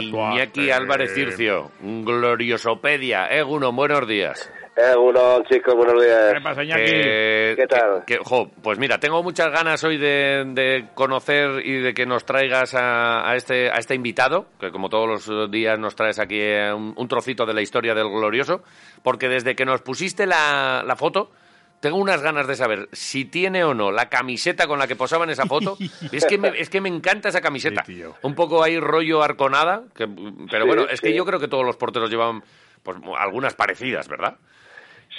Iñaki Álvarez Circio, Gloriosopedia. Eguno, buenos días. Eguno, chicos, buenos días. ¿Qué pasa, Iñaki? Que- ¿Qué tal? que- jo, pues mira, tengo muchas ganas hoy de, de conocer y de que nos traigas a, a este, a este invitado, que como todos los días nos traes aquí eh, un, un trocito de la historia del glorioso, porque desde que nos pusiste la, la foto, tengo unas ganas de saber si tiene o no la camiseta con la que posaba en esa foto. es, que me, es que me encanta esa camiseta. Sí, tío. Un poco ahí rollo arconada, que- pero Sí, bueno, es que yo creo que todos los porteros llevan pues, algunas parecidas, ¿verdad?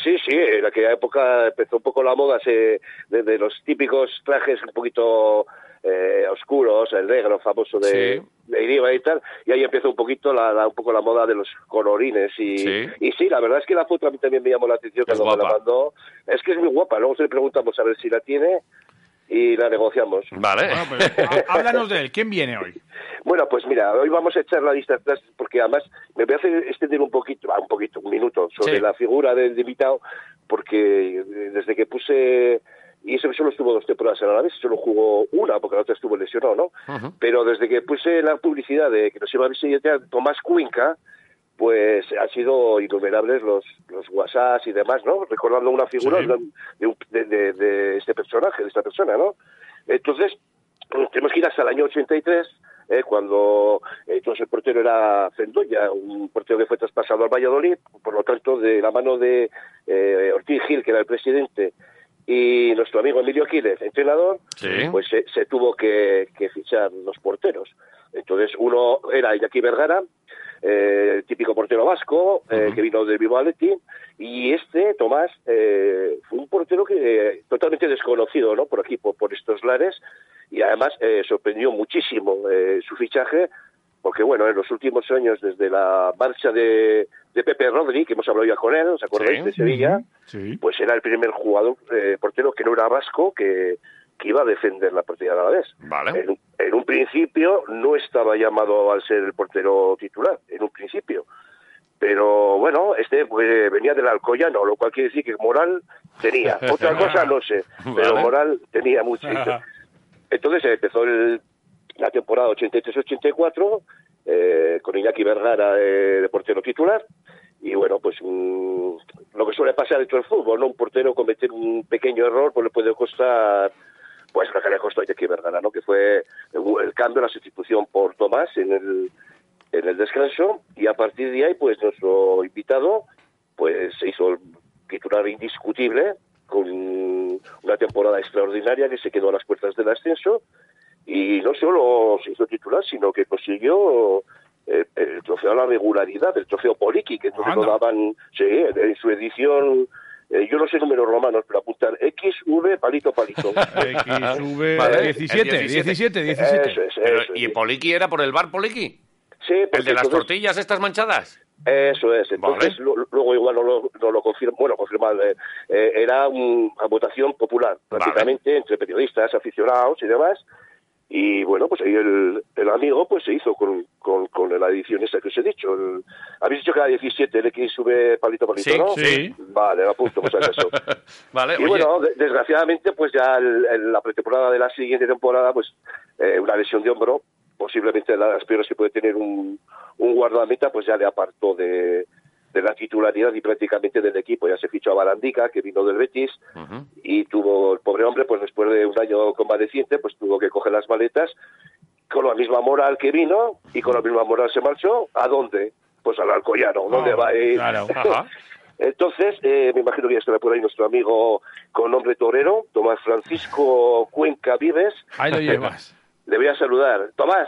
Sí, sí, en aquella época empezó un poco la moda se, de, de los típicos trajes un poquito eh, oscuros, el negro famoso de, Sí. de Iriba y tal, y ahí empezó un poquito la, la- un poco la moda de los colorines y Sí. y sí, la verdad es que la foto a mí también me llamó la atención Es cuando me la mandó. Es que es muy guapa, luego se le preguntamos a ver si la tiene y la negociamos. Vale. Bueno, pues, há- háblanos de él. ¿Quién viene hoy? Bueno, pues mira, hoy vamos a echar la lista atrás porque además me voy a hacer extender un poquito, ah, un poquito, un minuto sobre Sí. la figura del invitado porque eh, desde que puse y ese solo estuvo dos temporadas a la vez, solo jugó una porque la otra estuvo lesionado, ¿no? Pero desde que puse la publicidad de que nos iba a visitar Tomás Cuenca, pues han sido innumerables los, los WhatsApps y demás, ¿no? Recordando una figura Sí. de, de de- este personaje, de esta persona, ¿no? Entonces, pues, tenemos que ir hasta el año 83, eh, cuando eh, entonces el portero era Fendoya, un portero que fue traspasado al Valladolid, por lo tanto, de la mano de eh, Ortiz Gil, que era el presidente, y nuestro amigo Emilio Quiles, entrenador, Sí. pues se, se tuvo que, que fichar los porteros. Entonces, uno era Iñaki Vergara, eh, típico portero vasco, eh, que vino del Vivo Atleti, y este, Tomás, eh, fue un portero que eh, totalmente desconocido, ¿no? Por aquí, por, por estos lares, y además eh, sorprendió muchísimo eh, su fichaje, porque bueno, en los últimos años, desde la marcha de, de Pepe Rodri, que hemos hablado ya con él, ¿os acordáis? Sí. De Sevilla, Sí. pues era el primer jugador eh, portero que no era vasco que, que iba a defender la partida de Alavés. Vale. En, un- en un principio no estaba llamado al ser el portero titular, en un principio. Pero bueno, este pues, venía del Alcoyano, lo cual quiere decir que moral tenía. Otra cosa no sé, pero Vale. moral tenía mucho. Entonces empezó el- la temporada 83-84 eh, con Iñaki Vergara eh, de portero titular. Y bueno, pues mm, lo que suele pasar dentro del fútbol, ¿no? Un portero cometer un pequeño error pues le puede costar, pues lo que le costó a Iñaki Vergara, ¿no? Que fue el, cambio, la sustitución por Tomás en el, en el descanso. Y a partir de ahí, pues nuestro invitado pues se hizo el titular indiscutible con una temporada extraordinaria que se quedó a las puertas del ascenso y no solo se hizo titular, sino que consiguió eh, el trofeo a la regularidad, el trofeo Poliki, que entonces lo daban, sí, en su edición, eh, yo no sé números romanos, pero apuntar XV palito palito. XV Vale, 17, el 17, 17. Eso es, Pero, eso es. ¿Y Poliki era por el bar Poliki? Sí, ¿El porque de las tortillas estas manchadas? Eso es. Entonces, Vale. lo- luego igual no lo, no lo confirma, bueno, confirma, eh, eh, era un- una votación popular, Vale. prácticamente entre periodistas, aficionados y demás. Y bueno, pues ahí el, el amigo pues se hizo con, con, con la edición esa que os he dicho. El- Habéis dicho que era 17, el X sube palito palito, Sí, ¿no? sí. Vale, lo apunto, pues a eso. Vale, Y oye, bueno, de- desgraciadamente, pues ya el- el- la pretemporada de la siguiente temporada, pues eh, una lesión de hombro, posiblemente de las peores que puede tener un, un guardameta, pues ya le apartó de, de la titularidad y prácticamente del equipo. Ya se fichó a Barandica, que vino del Betis, y tuvo el pobre hombre, pues después de un año convaleciente, pues tuvo que coger las maletas con la misma moral que vino y con la misma moral se marchó. ¿A dónde? Pues al Alcoyano. ¿Dónde Ah, va a ir? claro. Ajá. Entonces, eh, me imagino que ya estará por ahí nuestro amigo con nombre torero, Tomás Francisco Cuenca Vives. Ahí lo llevas. Le voy a saludar. Tomás,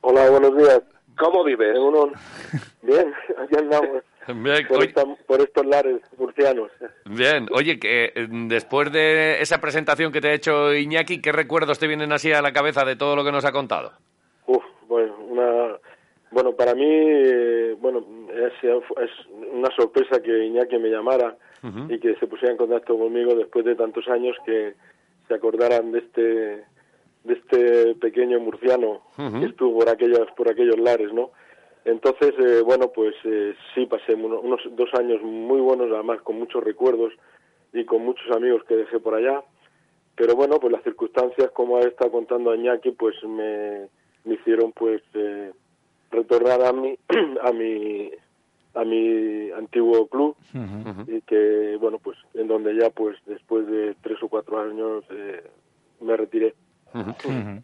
Hola, buenos días. ¿Cómo vives? Uno... Bien, aquí andamos Bien, por, oye, esta- por estos lares murcianos. bien. Oye, que eh, después de esa presentación que te ha hecho Iñaki, ¿qué recuerdos te vienen así a la cabeza de todo lo que nos ha contado? Uf, bueno, una... Bueno, para mí, eh, bueno, es, es una sorpresa que Iñaki me llamara y que se pusiera en contacto conmigo después de tantos años que se acordaran de este de este pequeño murciano que estuvo por aquellos, por aquellos lares, ¿no? Entonces, eh, bueno, pues eh, sí, pasé unos dos años muy buenos, además con muchos recuerdos y con muchos amigos que dejé por allá. Pero bueno, pues las circunstancias, como está contando Añaki, pues me, me hicieron pues eh, retornar a mi, a mi a mi antiguo club y que bueno pues en donde ya pues después de tres o cuatro años eh, me retiré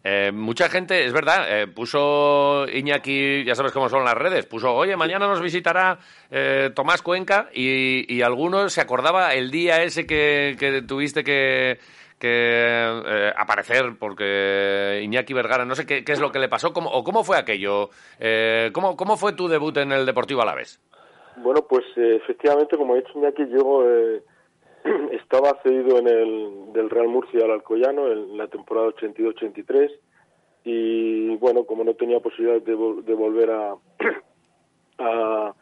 eh, mucha gente, es verdad, eh, puso Iñaki, ya sabes cómo son las redes, puso, oye, mañana nos visitará eh, Tomás Cuenca y, y algunos se acordaba el día ese que, que tuviste que, que aparecer porque Iñaki Vergara, no sé qué, qué, es lo que le pasó cómo, o cómo fue aquello, ¿cómo, ¿cómo fue tu debut en el Deportivo Alavés? Bueno, pues efectivamente, como ha dicho Iñaki, yo estaba cedido en el del Real Murcia al Alcoyano en la temporada 82-83 y bueno, como no tenía posibilidad de, de volver a, a,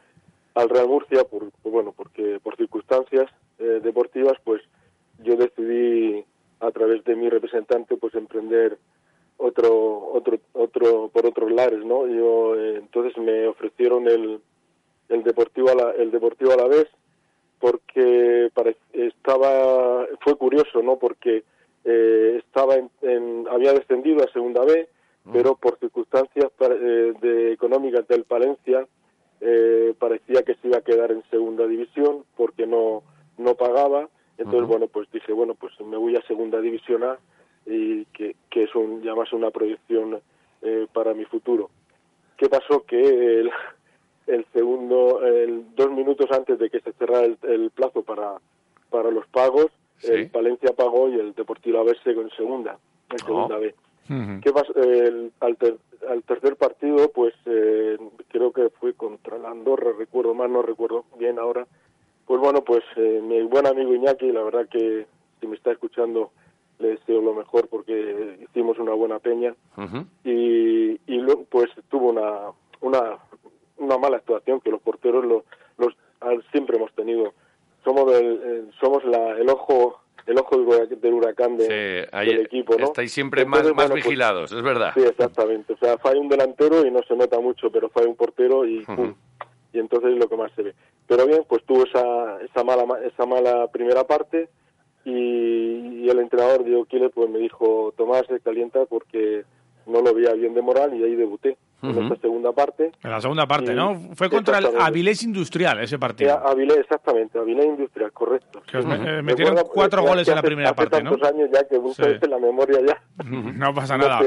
al Real Murcia por, bueno, porque por circunstancias eh, deportivas, pues yo decidí a través de mi representante pues emprender otro otro otro por otros lares, ¿no? Yo eh, entonces me ofrecieron el el Deportivo a la, el Deportivo a la vez porque estaba fue curioso no porque eh, estaba en, había descendido a segunda B mm. pero por circunstancias eh, de económicas del Palencia eh, parecía que se iba a quedar en segunda división porque no no pagaba. Entonces bueno pues dije bueno pues me voy a segunda división A y que, que es un ya más una proyección eh, para mi futuro qué pasó que el, el segundo, el, dos minutos antes de que se cerrara el, plazo para, para los pagos, el Valencia pagó y el Deportivo Averse en segunda, en oh. segunda B. ¿Qué pasó? El, al, al, tercer partido, pues eh, creo que fue contra la Andorra, recuerdo más, no recuerdo bien ahora. Pues bueno, pues eh, mi buen amigo Iñaki, la verdad que si me está escuchando, le deseo lo mejor porque hicimos una buena peña. Y, y luego, pues tuvo una, una una mala actuación que los porteros los, los siempre hemos tenido. Somos el, somos la, el ojo el ojo del huracán de, del equipo, ¿no? Estáis siempre más, más pues, vigilados, es verdad. Sí, exactamente. O sea, falla un delantero y no se nota mucho, pero falla un portero y Y entonces es lo que más se ve. Pero bien, pues tuvo esa, esa, mala, esa mala primera parte y, el entrenador Diego Quiles pues me dijo, Tomás, se calienta porque no lo veía bien de moral y ahí debuté en esta segunda parte. En la segunda parte, ¿no? Fue contra el Avilés Industrial ese partido. Avilés, exactamente, Avilés Industrial, correcto. Que os eh, metieron cuatro goles en la primera parte, ¿no? tantos años ya que muchas veces la memoria ya... No pasa nada.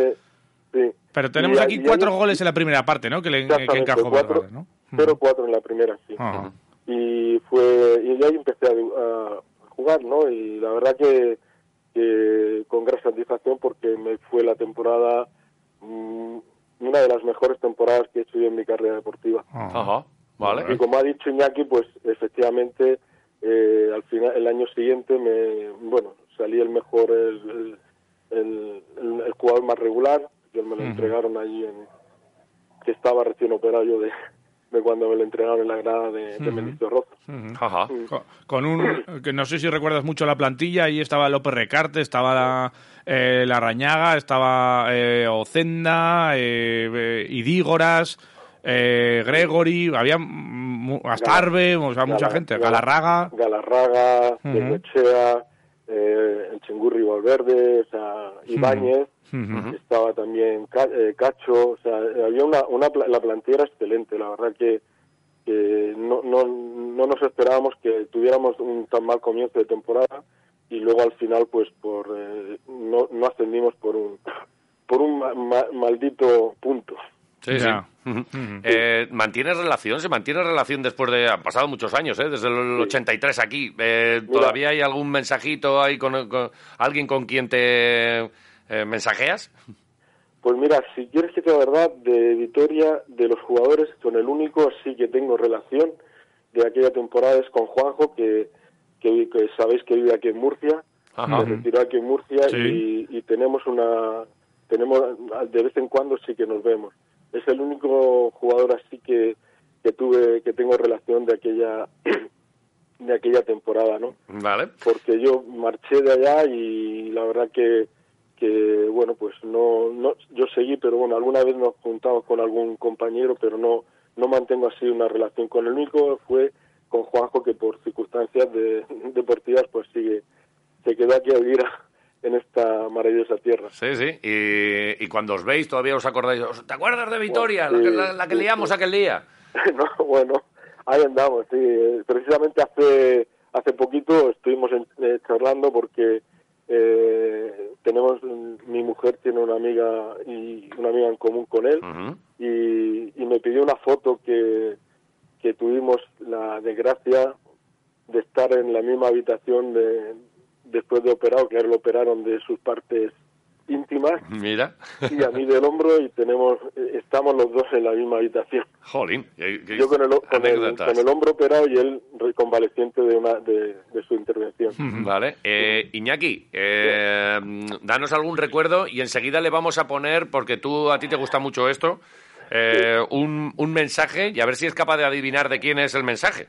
sí. Pero tenemos aquí cuatro goles en la primera parte, ¿no? Que, le, que encajó cuatro, ¿no? 0-4 en la primera, sí. Y fue y ahí empecé a, jugar, ¿no? Y la verdad que, que con gran satisfacción porque me fue la temporada... Mmm, una de las mejores temporadas que he hecho yo en mi carrera deportiva. Ajá, vale. Y como ha dicho Iñaki, pues efectivamente eh, al final el año siguiente me bueno salí el mejor el, el, el, jugador más regular que me lo entregaron allí en que estaba recién operado yo de, de cuando me lo entregaron en la grada de, de Rozo. Ajá. Con, un, que no sé si recuerdas mucho la plantilla, ahí estaba López Recarte, estaba la, eh, la Rañaga, estaba eh, Ocenda, eh, Idígoras, eh, Gregory, había Astarbe, o sea, mucha gente, Galarraga. Galarraga, uh el Chengurri Valverde, o sea, Ibáñez, estaba también Cacho, o sea, había una, una, la plantilla era excelente, la verdad que no, no, no nos esperábamos que tuviéramos un tan mal comienzo de temporada y luego al final pues por eh, no, no ascendimos por un por un maldito punto. Sí, sí. Eh, ¿Mantienes relación? ¿Se mantiene relación después de... Han pasado muchos años, ¿eh? Desde el 83 aquí. Eh, ¿Todavía hay algún mensajito ahí con, alguien con quien te eh, mensajeas? Pues mira, si quieres que te verdad, de Vitoria, de los jugadores, con el único sí que tengo relación de aquella temporada es con Juanjo, que, que, sabéis que vive aquí en Murcia, se retiró aquí en Murcia y, tenemos una... tenemos De vez en cuando sí que nos vemos. Es el único jugador así que, que tuve, que tengo relación de aquella de aquella temporada, ¿no? Vale. Porque yo marché de allá y la verdad que que bueno, pues no, no, yo seguí, pero bueno, alguna vez nos juntamos con algún compañero, pero no, no mantengo así una relación con el único, fue con Juanjo que por circunstancias de, deportivas pues sigue, se quedó aquí a vivir en esta maravillosa tierra. Sí, sí, y, y cuando os veis todavía os acordáis, ¿te acuerdas de Vitoria? la, que, la, que liamos aquel día. no, bueno, ahí andamos, sí, precisamente hace, hace poquito estuvimos eh, charlando porque eh, tenemos mi mujer tiene una amiga y una amiga en común con él y, y, me pidió una foto que, que tuvimos la desgracia de estar en la misma habitación de, después de operado que él lo operaron de sus partes íntimas Mira. y a mí del hombro y tenemos estamos los dos en la misma habitación. Jolín. Yo con el, con el, con el, hombro operado y él reconvaleciente de una de, de su intervención. Vale. Eh, Iñaki, eh, danos algún recuerdo y enseguida le vamos a poner, porque tú a ti te gusta mucho esto, eh, un, un mensaje y a ver si es capaz de adivinar de quién es el mensaje.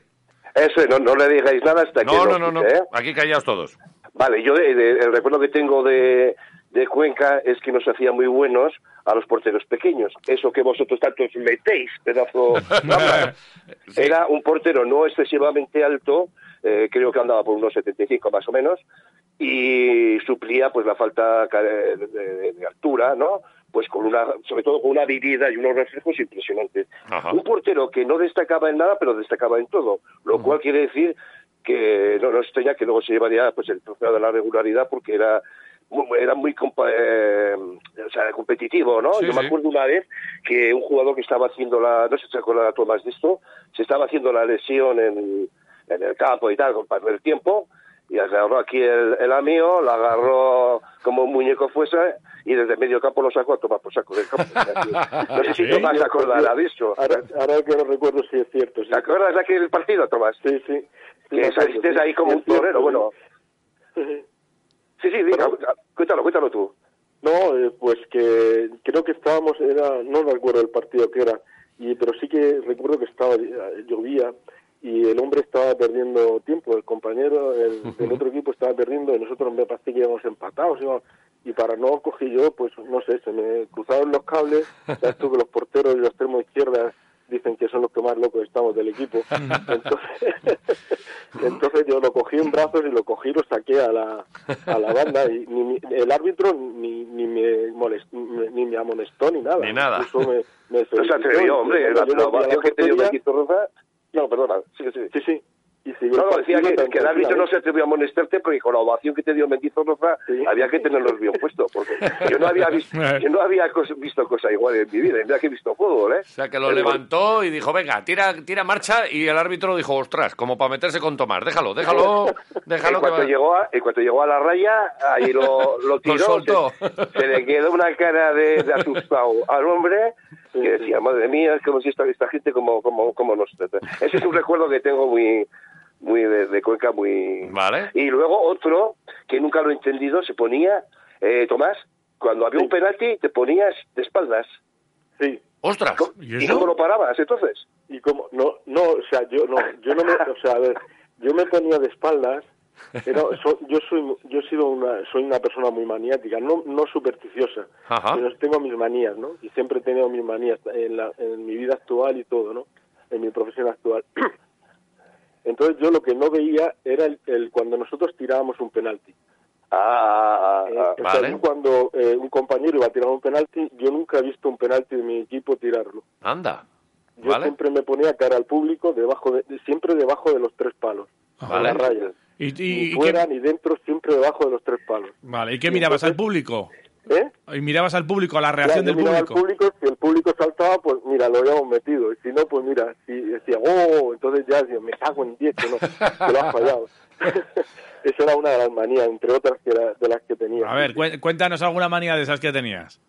Eso, no, no le digáis nada hasta no, que... No, no, no, ¿eh? aquí callaos todos. Vale, yo de, de, el recuerdo que tengo de, de Cuenca es que nos hacía muy buenos a los porteros pequeños. Eso que vosotros tantos metéis, pedazo. sí. Era un portero no excesivamente alto, eh, creo que andaba por unos 75 más o menos, y suplía pues la falta de, de, de altura, ¿no? pues con una, sobre todo con una habilidad y unos reflejos impresionantes. Ajá. Un portero que no destacaba en nada, pero destacaba en todo, lo uh -huh. cual quiere decir que no, no extraña que luego se llevaría pues el trofeo de la regularidad porque era era muy eh, o sea, competitivo, ¿no? Sí, Yo me sí. acuerdo una vez que un jugador que estaba haciendo la, no sé si se acuerda Tomás de esto, se estaba haciendo la lesión en, en el campo y tal, con perder tiempo, y agarró aquí el, el amigo, la agarró como un muñeco fuese, y desde medio campo lo sacó a tomar por saco del campo. No sé si ¿Sí? Tomás se acordará de eso. Ahora, ahora que no recuerdo si es cierto. Sí. ¿Te acuerdas de aquel partido, Tomás? Sí, sí. Que saliste ahí como un torero, bueno. Sí, sí, diga, cuéntalo, cuéntalo tú. No, eh, pues que creo que estábamos, era, no recuerdo el partido que era, y pero sí que recuerdo que estaba eh, llovía y el hombre estaba perdiendo tiempo, el compañero el, del otro equipo estaba perdiendo y nosotros me parece que íbamos empatados íbamos, y para no cogí yo, pues no sé, se me cruzaron los cables, ya esto que los porteros y los extremos izquierdas dicen que son los que más locos estamos del equipo. Entonces, entonces yo lo cogí en brazos y lo cogí y lo saqué a la, a la banda y ni, el árbitro ni, ni, me molestó, ni me amonestó ni nada. Ni nada. Eso me, me no se atrevió, hombre, la, la ovación que te dio Benito Rosa... No, perdona, sigue, sigue. Sí, sí. Y no, no, decía que, que el árbitro no se atrevió a amonestarte porque con la ovación que te dio Mendizo Rosa sí. había que tenerlos bien puestos. Porque yo no había visto, yo no había cos, visto cosa igual en mi vida, que he visto fútbol, ¿eh? O sea, que lo el levantó y dijo, venga, tira, tira marcha y el árbitro dijo, ostras, como para meterse con Tomás, déjalo, déjalo, déjalo. en, cuanto que llegó a, en cuanto llegó a la raya, ahí lo, lo tiró. lo soltó. Se, se, le quedó una cara de, de asustado al hombre que decía, madre mía, es como si esta, esta gente como, como, como nos trata. Ese es un recuerdo que tengo muy muy de, de, Cuenca, muy... Vale. Y luego otro, que nunca lo he entendido, se ponía, eh, Tomás, cuando había sí. un penalti te ponías de espaldas. Sí. ¡Ostras! ¿Y, ¿Y cómo lo parabas entonces? Y como, no, no, o sea, yo no, yo no me, o sea, a ver, yo me ponía de espaldas, pero so, yo soy, yo he sido una, soy una persona muy maniática, no, no supersticiosa, Ajá. pero tengo mis manías, ¿no? Y siempre he tenido mis manías en, la, en mi vida actual y todo, ¿no? En mi profesión actual. Entonces yo lo que no veía era el, el cuando nosotros tirábamos un penalti. Ah, eh, o vale. sea, cuando eh, un compañero iba a tirar un penalti, yo nunca he visto un penalti de mi equipo tirarlo. Anda. Yo vale. siempre me ponía cara al público, debajo de, siempre debajo de los tres palos, vale. las rayas. ¿Y, y, ni fuera qué... ni dentro, siempre debajo de los tres palos. Vale, ¿y qué mirabas entonces, al público? ¿Eh? ¿Y mirabas al público, a la reacción claro, del público? al público? Si el público saltaba, pues mira, lo habíamos metido. Y si no, pues mira, si decía, oh, entonces ya decía, me cago en 10, que, no, que lo has fallado. Esa era una de las manías, entre otras que era, de las que tenía. A ver, cuéntanos alguna manía de esas que tenías.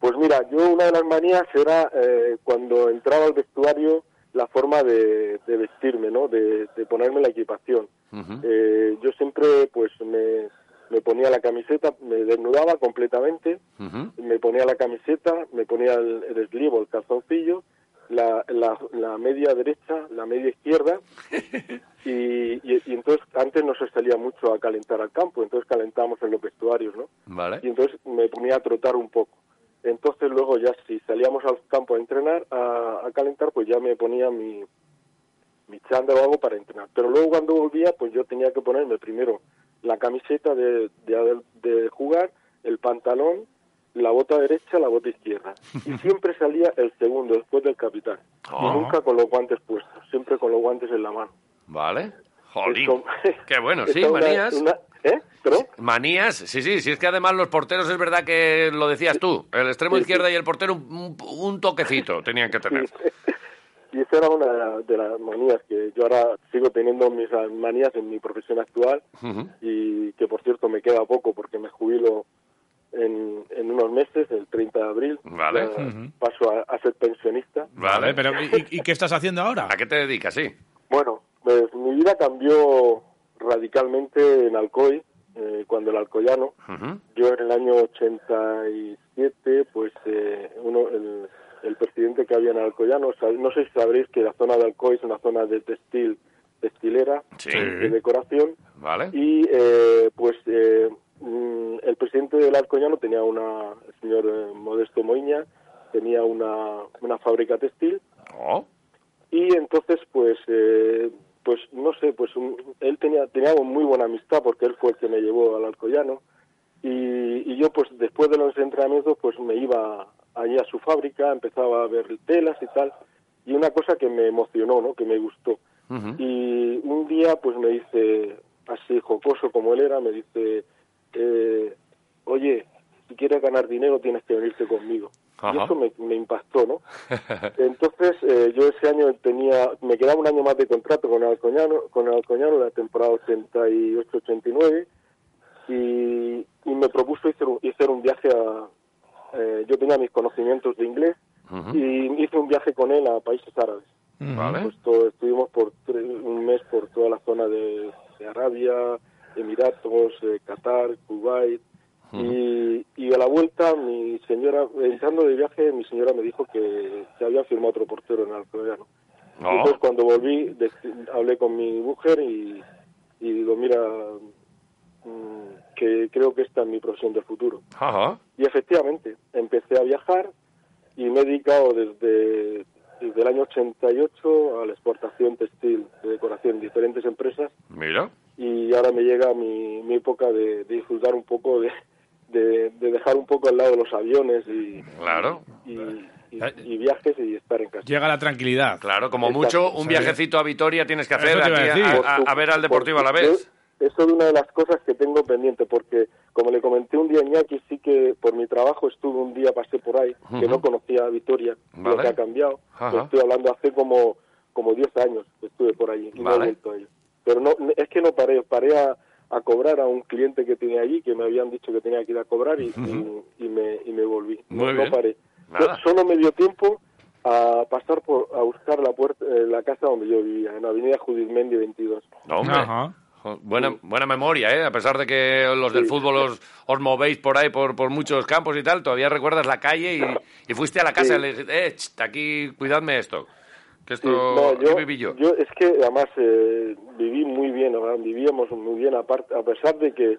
Pues mira, yo una de las manías era eh, cuando entraba al vestuario la forma de, de vestirme, ¿no? De, de, ponerme la equipación. Uh -huh. eh, yo siempre, pues, me, me, ponía la camiseta, me desnudaba completamente, uh -huh. me ponía la camiseta, me ponía el, el el calzoncillo, la, la, la, media derecha, la media izquierda, y, y, y, entonces antes no se salía mucho a calentar al campo, entonces calentábamos en los vestuarios, ¿no? Vale. Y entonces ponía a trotar un poco. Entonces luego ya si salíamos al campo a entrenar, a, calentar, pues ya me ponía mi, mi chándal o algo para entrenar. Pero luego cuando volvía, pues yo tenía que ponerme primero la camiseta de, de, jugar, el pantalón, la bota derecha, la bota izquierda. Y siempre salía el segundo, después del capitán. Y ah. nunca con los guantes puestos, siempre con los guantes en la mano. Vale. Jolín. Qué bueno, sí, manías. ¿Eh? Manías, sí, sí, sí, es que además los porteros es verdad que lo decías tú, el extremo izquierda y el portero un, toquecito tenían que tener. Y esa era una de las manías que yo ahora sigo teniendo mis manías en mi profesión actual y que por cierto me queda poco porque me jubilo en, en unos meses, el 30 de abril. Vale. Paso a, ser pensionista. Vale, pero ¿y, qué estás haciendo ahora? ¿A qué te dedicas, sí? Bueno, pues mi vida cambió radicalmente en Alcoy, eh, cuando el Alcoyano. Yo en el año 87, pues eh, uno, el, el, presidente que había en Alcoyano, no sé si sabréis que la zona de Alcoy es una zona de textil, textilera, de decoración. Vale. Y eh, pues mm, el presidente del Alcoyano tenía una, el señor Modesto Moiña, tenía una, una fábrica textil. Oh. Y entonces, pues pues no sé, pues él tenía, tenía muy buena amistad porque él fue el que me llevó al Alcoyano y, yo pues después de los entrenamientos pues me iba allí a su fábrica, empezaba a ver telas y tal y una cosa que me emocionó, ¿no? Que me gustó. Y un día pues me dice, así jocoso como él era, me dice, eh, oye, si quieres ganar dinero tienes que venirte conmigo. Y eso me, me, impactó, ¿no? Entonces, eh, yo ese año tenía, me quedaba un año más de contrato con Alcoñano, con Alcoñano, la temporada 88-89, y, y me propuso hacer un, hacer un viaje a, eh, yo tenía mis conocimientos de inglés, y hice un viaje con él a países árabes. Pues estuvimos por un mes por toda la zona de, Arabia, Emiratos, eh, Qatar, Kuwait, y, y, a la vuelta, mi señora, entrando de viaje, mi señora me dijo que se había firmado otro portero en Alcoyano. Entonces, cuando volví, hablé con mi mujer y, y digo, mira, que creo que esta es mi profesión del futuro. Y efectivamente, empecé a viajar y me he dedicado desde, desde el año 88 a la exportación textil de decoración en diferentes empresas. Mira. Y ahora me llega mi, mi época de disfrutar un poco de, de, dejar un poco al lado los aviones y, claro. y, viajes y estar en casa. Llega la tranquilidad. Claro, como mucho, un viajecito a Vitoria tienes que hacer aquí a, ver al Deportivo a la vez. Eso es una de las cosas que tengo pendiente, porque como le comenté un día a Iñaki, sí que por mi trabajo estuve un día, pasé por ahí, que no conocía a Vitoria, lo que ha cambiado. Estoy hablando hace como como 10 años que estuve por allí y no he vuelto a Pero no, es que no paré, paré a, a cobrar a un cliente que tenía allí, que me habían dicho que tenía que ir a cobrar y, y, me, y me volví. no, paré. Solo me dio tiempo a pasar por a buscar la puerta eh, la casa donde yo vivía, en la Avenida Judith Mendi 22. Buena, buena memoria, ¿eh? A pesar de que los del fútbol os, os, movéis por ahí, por, por muchos campos y tal, todavía recuerdas la calle y, y fuiste a la casa y le dijiste, eh, aquí, cuidadme esto. Que esto no, yo, viví yo. Es que además eh, viví muy bien, vivíamos muy bien, aparte, a pesar de que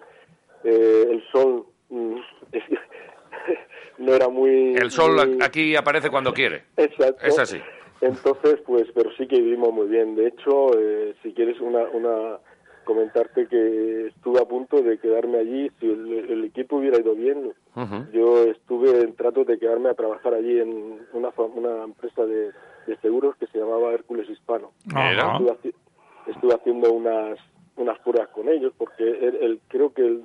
eh, el sol mm, no era muy... El sol aquí aparece cuando quiere. Exacto. Es así. Entonces, pues, pero sí que vivimos muy bien. De hecho, eh, si quieres una, una comentarte que estuve a punto de quedarme allí si el, equipo hubiera ido bien. Yo estuve en trato de quedarme a trabajar allí en una, una empresa de, de seguros que se llamaba Hércules Hispano. Estuve, estuve, haciendo unas unas pruebas con ellos porque el, creo que el,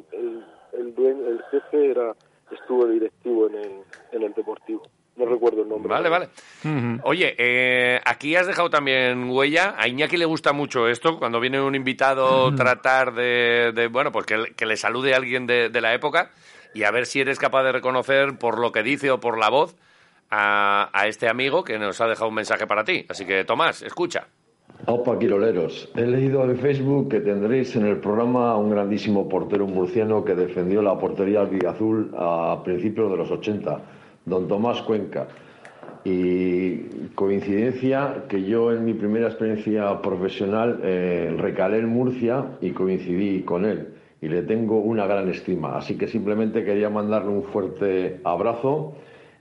el, dueño, el jefe era estuvo directivo en el, en el deportivo. No recuerdo el nombre. Vale, vale. Oye, eh, aquí has dejado también huella. A Iñaki le gusta mucho esto, cuando viene un invitado, tratar de, de, bueno, pues que, que, le salude a alguien de, de la época y a ver si eres capaz de reconocer por lo que dice o por la voz a, este amigo que nos ha dejado un mensaje para ti. Así que, Tomás, escucha. Opa, Quiroleros. He leído en Facebook que tendréis en el programa un grandísimo portero murciano que defendió la portería albigazul a principios de los 80, don Tomás Cuenca. Y coincidencia que yo en mi primera experiencia profesional eh, recalé en Murcia y coincidí con él. y le tengo una gran estima. Así que simplemente quería mandarle un fuerte abrazo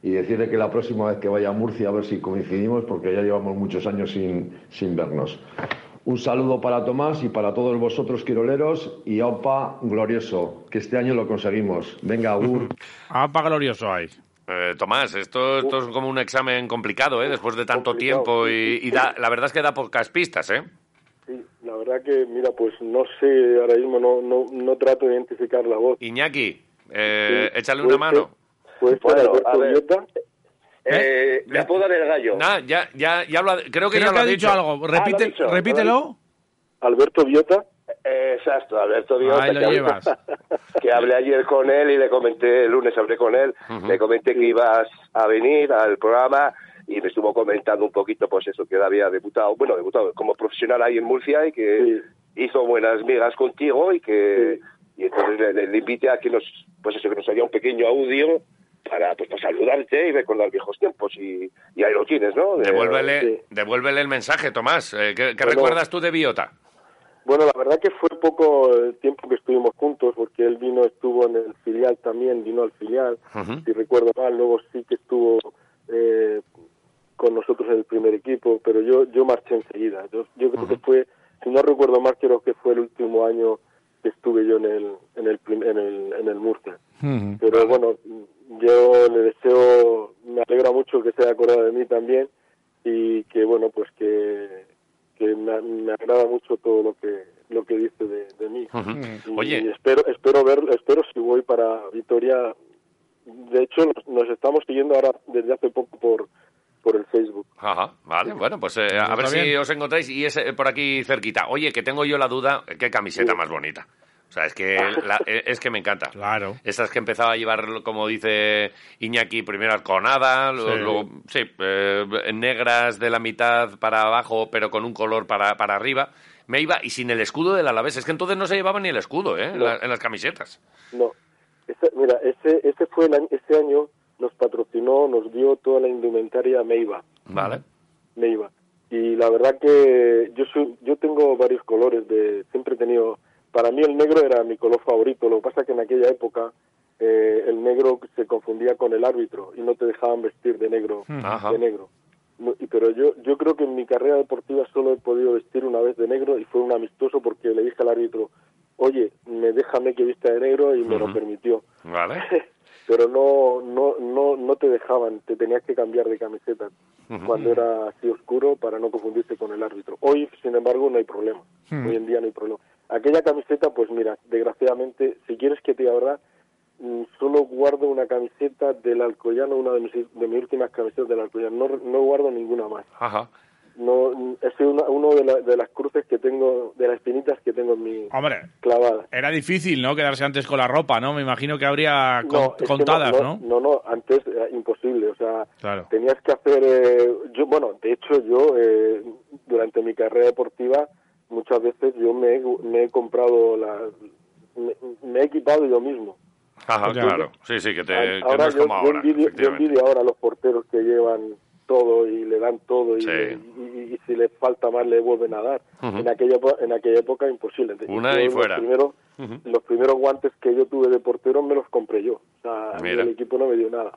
y decirle que la próxima vez que vaya a Murcia a ver si coincidimos porque ya llevamos muchos años sin, sin vernos. Un saludo para Tomás y para todos vosotros, quiroleros, y AUPA glorioso, que este año lo conseguimos. Venga, Agur. AUPA glorioso hay. Eh, Tomás, esto, esto es como un examen complicado, ¿eh? Después de tanto tiempo y, da, la verdad es que da pocas pistas, ¿eh? Sí, la verdad que, mira, pues no sé, ahora mismo no, no, no trato de identificar la voz. Iñaki, eh, échale una mano. Pues bueno, Alberto eh, Le apodan el gallo. Nah, ya, ya, ya lo creo que creo ya que lo ha dicho, algo. Repite, Ah, repítelo. Alberto Viota. Exacto, Alberto Viota. Ahí lo que hablé- llevas. que hablé ayer con él y le comenté, el lunes hablé con él, le comenté que ibas a venir al programa y me estuvo comentando un poquito, pues eso, que él había debutado, bueno, debutado como profesional ahí en Murcia y que hizo buenas migas contigo y que y entonces le, le- le invité a que nos, pues eso, que nos haría un pequeño audio para, pues, para saludarte y recordar viejos tiempos y, y ahí lo tienes, ¿no? De- Devuélvele, sí. devuélvele el mensaje, Tomás. Eh, ¿Qué, qué Bueno. recuerdas tú de Biota? Bueno, la verdad que fue poco el tiempo que estuvimos juntos, porque él vino, estuvo en el filial también, vino al filial, si recuerdo mal, luego sí que estuvo eh, con nosotros en el primer equipo, pero yo yo marché enseguida. Yo, yo creo que fue, si no recuerdo mal, creo que fue el último año que estuve yo en el en el en el, en el Murcia. Pero bueno, yo le deseo, me alegra mucho que se haya acordado de mí también y que bueno, pues que, que me, me agrada mucho todo lo que lo que dice de, de mí. Y Oye, espero espero ver, espero si voy para Vitoria. De hecho, nos, nos estamos siguiendo ahora desde hace poco por por el Facebook. Ajá, vale, bueno, pues eh, a ver si os encontráis y es eh, por aquí cerquita. Oye, que tengo yo la duda, qué camiseta más bonita. O sea, es que, la- eh, es que me encanta. Claro. Estas que empezaba a llevar, como dice Iñaki, primero arconada, luego, Sí. luego, sí, eh, negras de la mitad para abajo, pero con un color para, para arriba. Me iba, y sin el escudo del Alavés. Es que entonces no se llevaba ni el escudo, ¿eh? En, No. la- en las camisetas. No, ese, mira, ese ese fue el año, ese año nos patrocinó, nos dio toda la indumentaria Meiva. Vale. Neiva. Y la verdad que yo soy, yo tengo varios colores de siempre he tenido para mí el negro era mi color favorito, lo que pasa que en aquella época eh, el negro se confundía con el árbitro y no te dejaban vestir de negro, Ajá. de negro. No, y- Pero yo yo creo que en mi carrera deportiva solo he podido vestir una vez de negro y fue un amistoso porque le dije al árbitro, "Oye, me déjame que vista de negro" y me lo permitió. Vale. pero no no no no te dejaban, te tenías que cambiar de camiseta cuando era así oscuro para no confundirse con el árbitro. Hoy, sin embargo, no hay problema. Hmm. Hoy en día no hay problema. Aquella camiseta, pues mira, desgraciadamente, si quieres que te diga la verdad, mm, solo guardo una camiseta del Alcoyano, una de mis, de mis últimas camisetas del Alcoyano. No, no guardo ninguna más. Ajá. No, mm, es una, uno de, la- de las cruces que tengo, de las espinitas que tengo en mi Hombre, clavada. era difícil, ¿no? Quedarse antes con la ropa, ¿no? Me imagino que habría con- No, es que contadas, no, ¿no? no, no, antes era imposible, o sea, Claro. tenías que hacer, eh, yo, bueno, de hecho yo, eh, durante mi carrera deportiva, muchas veces yo me he, me he comprado la, me, me he equipado yo mismo. Ajá, claro. Sí, sí, que, te, que ahora no yo, como yo ahora. envidio, yo efectivamente. envidio ahora los porteros que llevan todo y le dan todo y, Sí. y- y- y si les falta más le vuelven a dar. En aquella en aquella época imposible. Una y fuera. Los primeros guantes que yo tuve de portero me los compré yo. O sea, Mira. el equipo no me dio nada.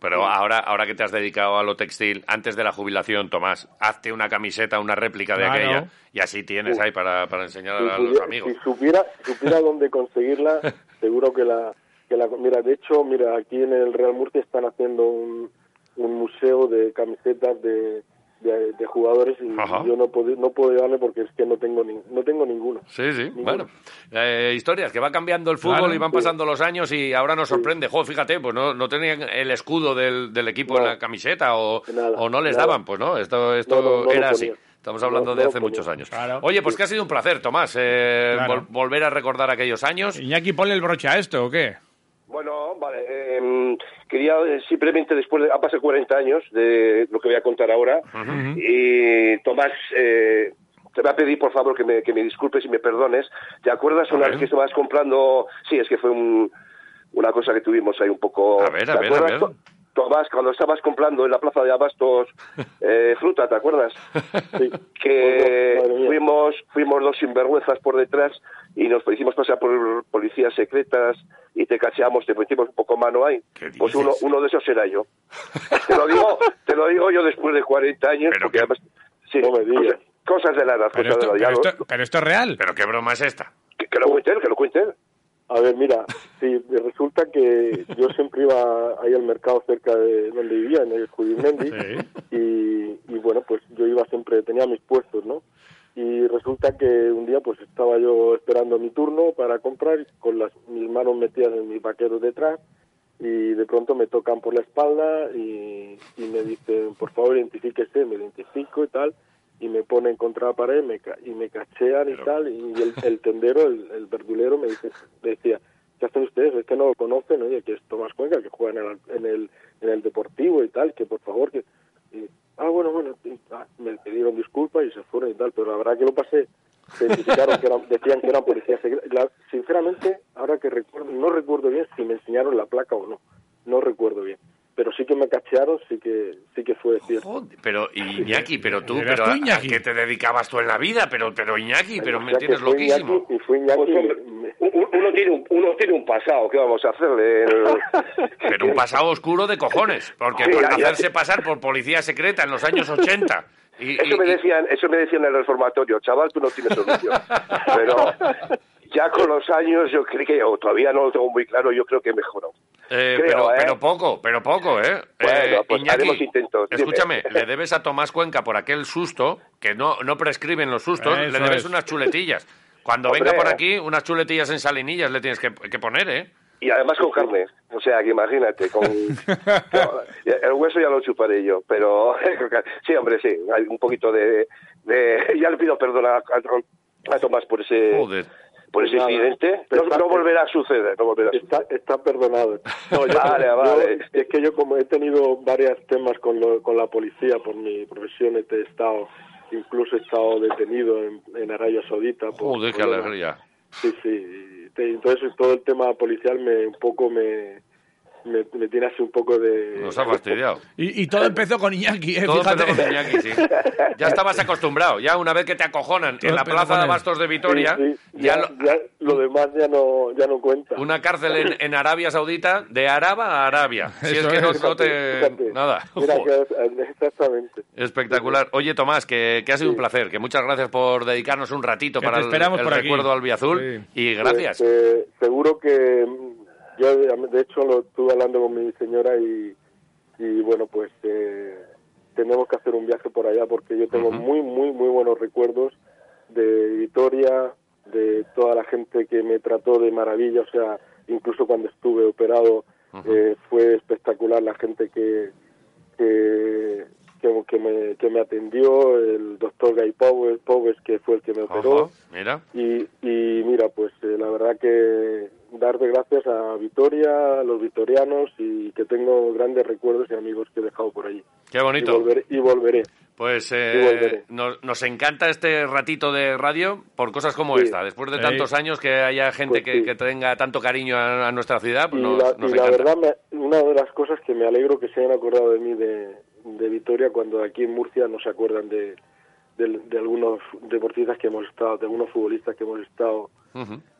Pero ahora, ahora que te has dedicado a lo textil, antes de la jubilación, Tomás, hazte una camiseta, una réplica de aquella, y así tienes ahí para, para enseñar Si, a los amigos. si supiera, si supiera dónde conseguirla, seguro que la, que la... Mira, de hecho, mira, aquí en el Real Murcia están haciendo un, un museo de camisetas de, de, de jugadores y Ajá. yo no puedo, no puedo darle porque es que no tengo, ni, no tengo ninguno. Sí, sí, Ninguno. bueno. Eh, historias, que va cambiando el fútbol Claro. y van pasando los años y ahora nos sorprende. Jo, fíjate, pues no, no tenían el escudo del, del equipo en la camiseta o, Nada, o no les nada. daban, pues no, esto, esto No, no, no lo era así. Estamos hablando No, de no hace muchos años. Claro. Oye, pues que ha sido un placer, Tomás, eh, Claro. vol- volver a recordar aquellos años. Iñaki, ponle el broche a esto, ¿o qué? Bueno, vale. eh, quería simplemente, después de... Han pasado 40 años de lo que voy a contar ahora. Y Tomás, eh, te voy a pedir, por favor, que me, que me disculpes y me perdones. ¿Te acuerdas una vez que estabas comprando... Sí, es que fue un- una cosa que tuvimos ahí un poco... A ver, a ¿Te ver, a ver. Tomás, cuando estabas comprando en la plaza de Abastos eh, fruta, ¿te acuerdas? Sí. Que fuimos, fuimos dos sinvergüenzas por detrás y nos hicimos pasar por policías secretas y te cacheamos, te metimos un poco mano ahí. ¿Qué Pues uno, uno de esos era yo. te lo digo, te lo digo yo después de 40 años, Pero porque qué- además, sí, No me digas. cosas, cosas de la edad, Pero cosas esto, de la edad. pero Ya esto- lo- pero esto es real. ¿Pero qué broma es esta? que, que lo cuente él, que lo cuente él. A ver, mira, sí, resulta que yo siempre iba ahí al mercado cerca de donde vivía, en el Judimendi, y, y bueno, pues yo iba siempre, tenía mis puestos, ¿no? Y resulta que un día pues estaba yo esperando mi turno para comprar, con las mis manos metidas en mis vaqueros detrás, y de pronto me tocan por la espalda y, y me dicen, por favor, identifíquese, me identifico y tal, y me ponen contra la pared me ca- y me cachean y tal, y el, el tendero, el, el verdulero me, dice, decía, ¿qué hacen ustedes? Es que no lo conocen, oye, que es Tomás Cuenca, que juega en el, en el, en el Deportivo y tal, que por favor, que... y, ah, bueno, bueno, y, ah, me pidieron disculpas y se fueron y tal, pero la verdad que lo pasé, se identificaron que eran, decían que eran policías. La- sinceramente, ahora que recuerdo, no recuerdo bien si me enseñaron la placa o no, no recuerdo bien. Pero sí que me cachearon, sí que sí que fue cierto. Joder, pero Iñaki, pero tú, Eras pero tú, ¿a- Iñaki. ¿a qué te dedicabas tú en la vida? Pero, pero Iñaki, pero O me sea, tienes loquísimo. Iñaki, y fue Iñaki, Pues, hombre, me- u- uno tiene un, uno tiene un pasado, ¿qué vamos a hacerle? Pero un pasado oscuro de cojones, porque Sí, por ya, ya. hacerse pasar por policía secreta en los años 80. Y, Eso y- me y- decían, eso me decían en el reformatorio, chaval, tú no tienes solución. Pero ya con los años yo creo que, o todavía no lo tengo muy claro, yo creo que he mejorado. Eh, creo, pero, ¿eh? pero poco, pero poco, ¿eh? Bueno, Eh, pues Iñaki, haremos intentos. Escúchame, le debes a Tomás Cuenca por aquel susto, que no, no prescriben los sustos, Eso le debes es. unas chuletillas. Cuando Hombre. venga por aquí, unas chuletillas en salinillas le tienes que, que poner, ¿eh? Y además con carne. O sea, que imagínate, con... el hueso ya lo chuparé yo, pero sí, hombre, sí, hay un poquito de... de- ya le pido perdón a, a- a Tomás por ese... Joder. Por ese Nada. incidente, Pero no, está- no volverá a suceder, no volverá a suceder. Está, está perdonado. No, yo- Vale, yo- vale. es que yo como he tenido varios temas con, lo- con la policía por mi profesión, he estado, incluso he estado detenido en, en Arabia Saudita. por Joder, qué alegría. Sí, sí. Entonces todo el tema policial me un poco me, me, me tiene así un poco de... Nos ha fastidiado. Y, y todo empezó con Iñaki, ¿eh? Todo Fíjate. empezó con Iñaki, sí. Ya estabas acostumbrado. Ya una vez que te acojonan Todo en la plaza de. Bastos de Vitoria, sí, ya, ya, lo- ya lo demás ya no, ya no cuenta. una cárcel en, en Arabia Saudita, de Araba a Arabia. Si es que no, es. no te... Fíjate. Nada. Mira, Joder. que- exactamente. Espectacular. Oye, Tomás, que, que ha sido un placer, que muchas gracias por dedicarnos un ratito Que para el, esperamos el por aquí. recuerdo al Biazul. Sí. Y gracias. Pues, eh, seguro que yo, de hecho, lo estuve hablando con mi señora y, y bueno, pues eh, tenemos que hacer un viaje por allá porque yo tengo muy, muy, muy buenos recuerdos de Vitoria, de toda la gente que me trató de maravilla, o sea, incluso cuando estuve operado eh, fue espectacular la gente que, que, que, que me, que me atendió, el doctor Guy Powers, Powers, que fue el que me operó. Ojo, mira. Y, y mira, pues eh, la verdad que dar de gracias a Vitoria, a los vitorianos y que tengo grandes recuerdos y amigos que he dejado por allí. Qué Y bonito. volveré. Y volveré. Pues Y eh, volveré. nos, nos encanta este ratito de radio por cosas como Sí. esta. Después de Sí. tantos años que haya gente Pues que, sí. que tenga tanto cariño a, a nuestra ciudad, pues y nos, la, nos y la encanta. verdad, me- una de las cosas que me alegro que se hayan acordado de mí de, de Vitoria cuando aquí en Murcia no se acuerdan de, de, de algunos deportistas que hemos estado, de algunos futbolistas que hemos estado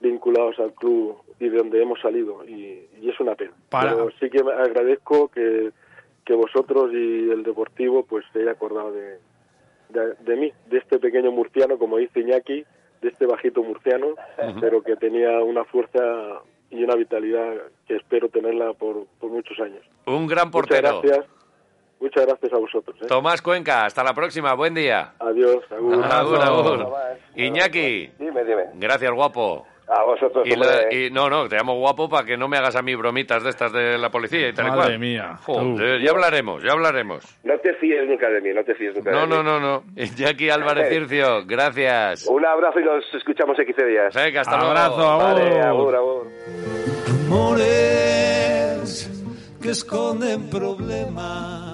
vinculados al club y de donde hemos salido y, y es una pena. Para- Pero sí que me agradezco que, que vosotros y el Deportivo pues se haya acordado de, de, de mí, de este pequeño murciano, como dice Iñaki, de este bajito murciano, pero que tenía una fuerza y una vitalidad que espero tenerla por, por muchos años. Un gran Muchas portero. gracias, muchas gracias a vosotros. ¿eh? Tomás Cuenca, hasta la próxima. Buen día. Adiós. agur. Agur, agur. Iñaki, Dime, dime. gracias, guapo. A vosotros, Y, la- hombre. y- no, no, te llamo guapo para que no me hagas a mí bromitas de estas de la policía y tal y Madre cual. mía, Joder, ya hablaremos, ya hablaremos. No te fíes nunca de mí, no te fíes nunca No, de no, mí. no, no. Iñaki Álvarez Circio, gracias. Un abrazo y nos escuchamos en 15 días. Venga, hasta Abrazo, luego. agur. Vale, agur, agur. Amores que esconden problemas